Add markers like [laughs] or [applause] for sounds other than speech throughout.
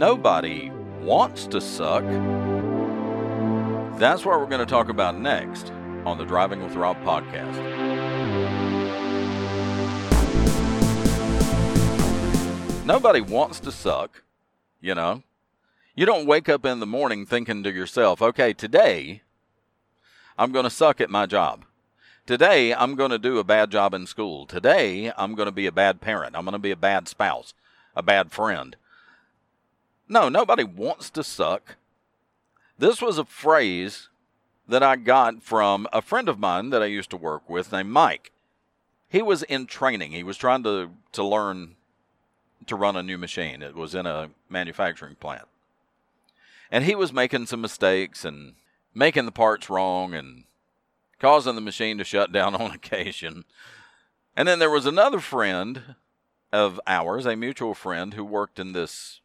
Nobody wants to suck. That's what we're going to talk about next on the Driving with Rob podcast. Nobody wants to suck, you know. You don't wake up in the morning thinking to yourself, okay, today I'm going to suck at my job. Today I'm going to do a bad job in school. Today I'm going to be a bad parent. I'm going to be a bad spouse, a bad friend. No, nobody wants to suck. This was a phrase that I got from a friend of mine that I used to work with named Mike. He was in training. He was trying to, to learn to run a new machine. It was in a manufacturing plant. And he was making some mistakes and making the parts wrong and causing the machine to shut down [laughs] on occasion. And then there was another friend of ours, a mutual friend who worked in this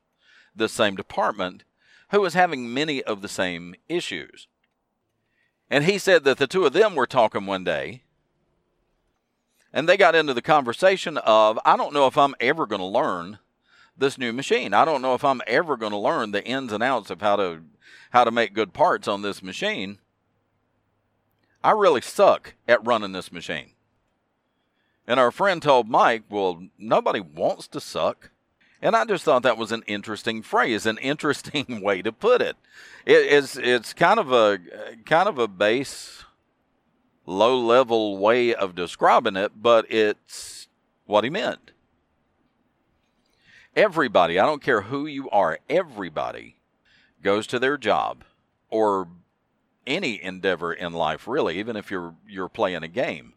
the same department, who was having many of the same issues. And he said that the two of them were talking one day, and they got into the conversation of, I don't know if I'm ever going to learn this new machine. I don't know if I'm ever going to learn the ins and outs of how to how to make good parts on this machine. I really suck at running this machine. And our friend told Mike, Well, nobody wants to suck. And I just thought that was an interesting phrase, an interesting [laughs] way to put it. it it's it's kind of a kind of a base low level way of describing it, but it's what he meant. Everybody, I don't care who you are, everybody goes to their job or any endeavor in life really, even if you're you're playing a game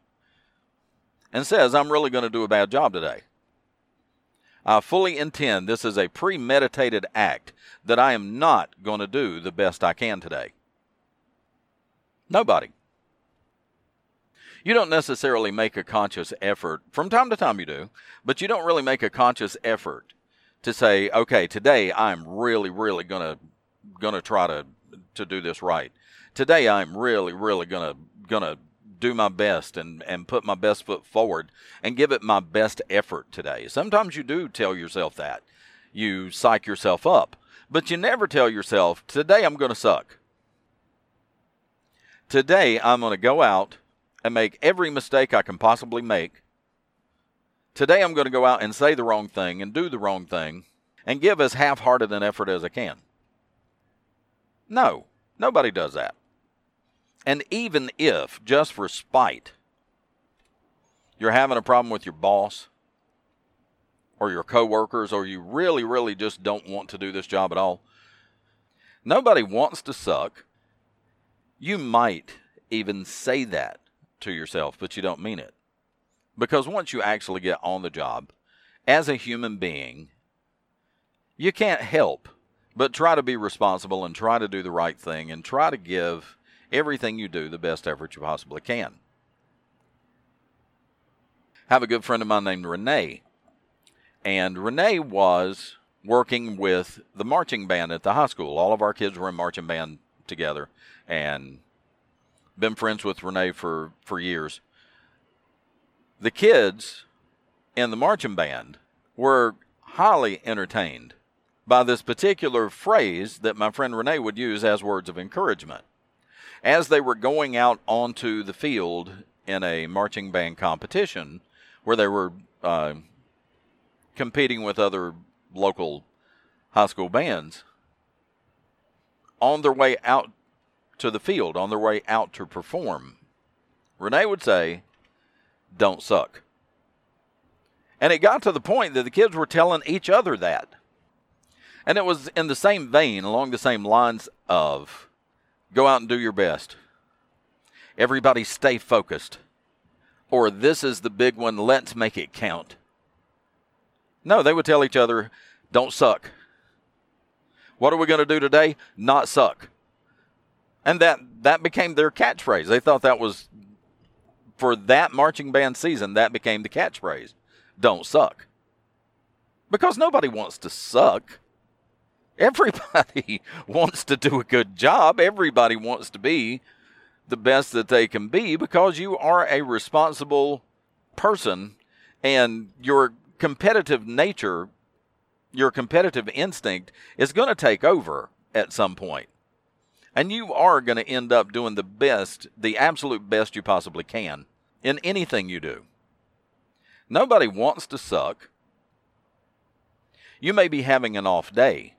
and says, "I'm really going to do a bad job today." I fully intend this is a premeditated act that I am not going to do the best I can today. Nobody. You don't necessarily make a conscious effort. From time to time, you do, but you don't really make a conscious effort to say, okay, today I'm really, really going to going to try to to do this right. Today I'm really, really going to going to do my best and, and put my best foot forward and give it my best effort today. Sometimes you do tell yourself that. You psych yourself up, but you never tell yourself, today I'm going to suck. Today I'm going to go out and make every mistake I can possibly make. Today I'm going to go out and say the wrong thing and do the wrong thing and give as half hearted an effort as I can. No, nobody does that. And even if, just for spite, you're having a problem with your boss or your coworkers, or you really, really just don't want to do this job at all, nobody wants to suck. You might even say that to yourself, but you don't mean it. Because once you actually get on the job, as a human being, you can't help but try to be responsible and try to do the right thing and try to give everything you do the best effort you possibly can. Have a good friend of mine named Renee, and Renee was working with the marching band at the high school. All of our kids were in marching band together, and been friends with Renee for, for years. The kids in the marching band were highly entertained by this particular phrase that my friend Renee would use as words of encouragement as they were going out onto the field in a marching band competition where they were uh, competing with other local high school bands on their way out to the field, on their way out to perform, Renee would say, Don't suck. And it got to the point that the kids were telling each other that. And it was in the same vein, along the same lines of, Go out and do your best. Everybody stay focused. Or this is the big one, let's make it count. No, they would tell each other, don't suck. What are we going to do today? Not suck. And that, that became their catchphrase. They thought that was, for that marching band season, that became the catchphrase. Don't suck. Because nobody wants to suck. Everybody [laughs] wants to do a good job. Everybody wants to be the best that they can be because you are a responsible person and your competitive nature your competitive instinct is going to take over at some point. And you are going to end up doing the best, the absolute best you possibly can in anything you do. Nobody wants to suck. You may be having an off day,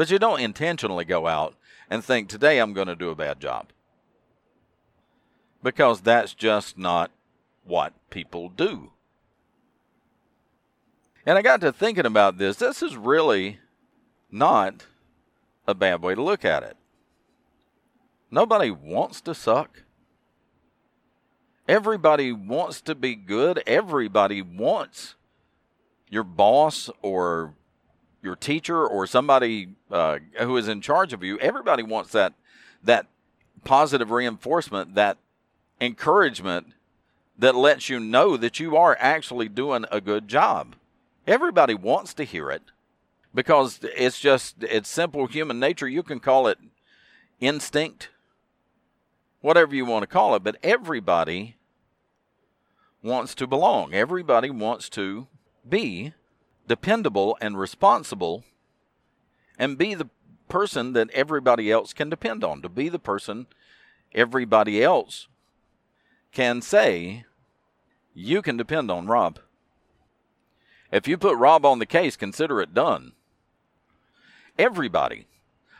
but you don't intentionally go out and think, today I'm going to do a bad job. Because that's just not what people do. And I got to thinking about this. This is really not a bad way to look at it. Nobody wants to suck. Everybody wants to be good. Everybody wants your boss or your teacher or somebody uh, who is in charge of you. Everybody wants that that positive reinforcement, that encouragement that lets you know that you are actually doing a good job. Everybody wants to hear it because it's just it's simple human nature. You can call it instinct, whatever you want to call it, but everybody wants to belong. Everybody wants to be dependable and responsible and be the person that everybody else can depend on, to be the person everybody else can say, you can depend on Rob. If you put Rob on the case, consider it done. Everybody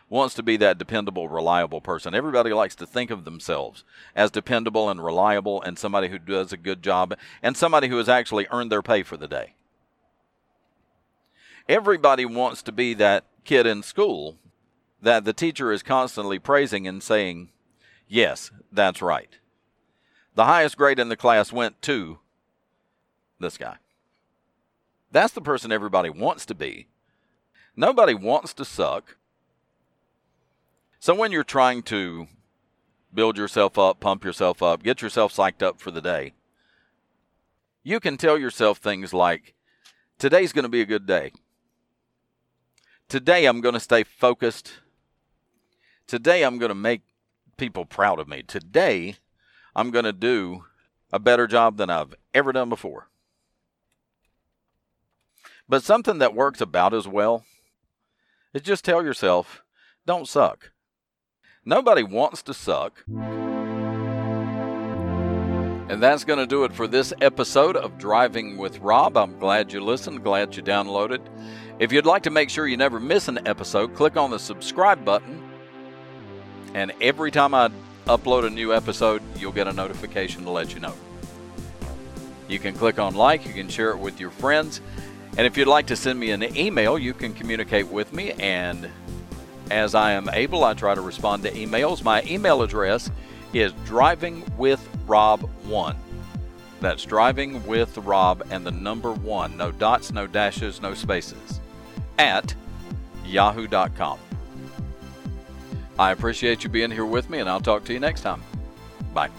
wants to be that dependable, reliable person. Everybody likes to think of themselves as dependable and reliable and somebody who does a good job and somebody who has actually earned their pay for the day. Everybody wants to be that kid in school that the teacher is constantly praising and saying, Yes, that's right. The highest grade in the class went to this guy. That's the person everybody wants to be. Nobody wants to suck. So when you're trying to build yourself up, pump yourself up, get yourself psyched up for the day, you can tell yourself things like, today's going to be a good day. Today I'm going to stay focused. Today I'm going to make people proud of me. Today I'm going to do a better job than I've ever done before. But something that works about as well is just tell yourself, don't suck. Nobody wants to suck. And that's going to do it for this episode of Driving with Rob. I'm glad you listened, glad you downloaded. If you'd like to make sure you never miss an episode, click on the subscribe button. And every time I upload a new episode, you'll get a notification to let you know. You can click on like, you can share it with your friends. And if you'd like to send me an email, you can communicate with me. And as I am able, I try to respond to emails. My email address is drivingwithrob1. That's driving with Rob and the number one. No dots, no dashes, no spaces. At yahoo.com. I appreciate you being here with me, and I'll talk to you next time. Bye.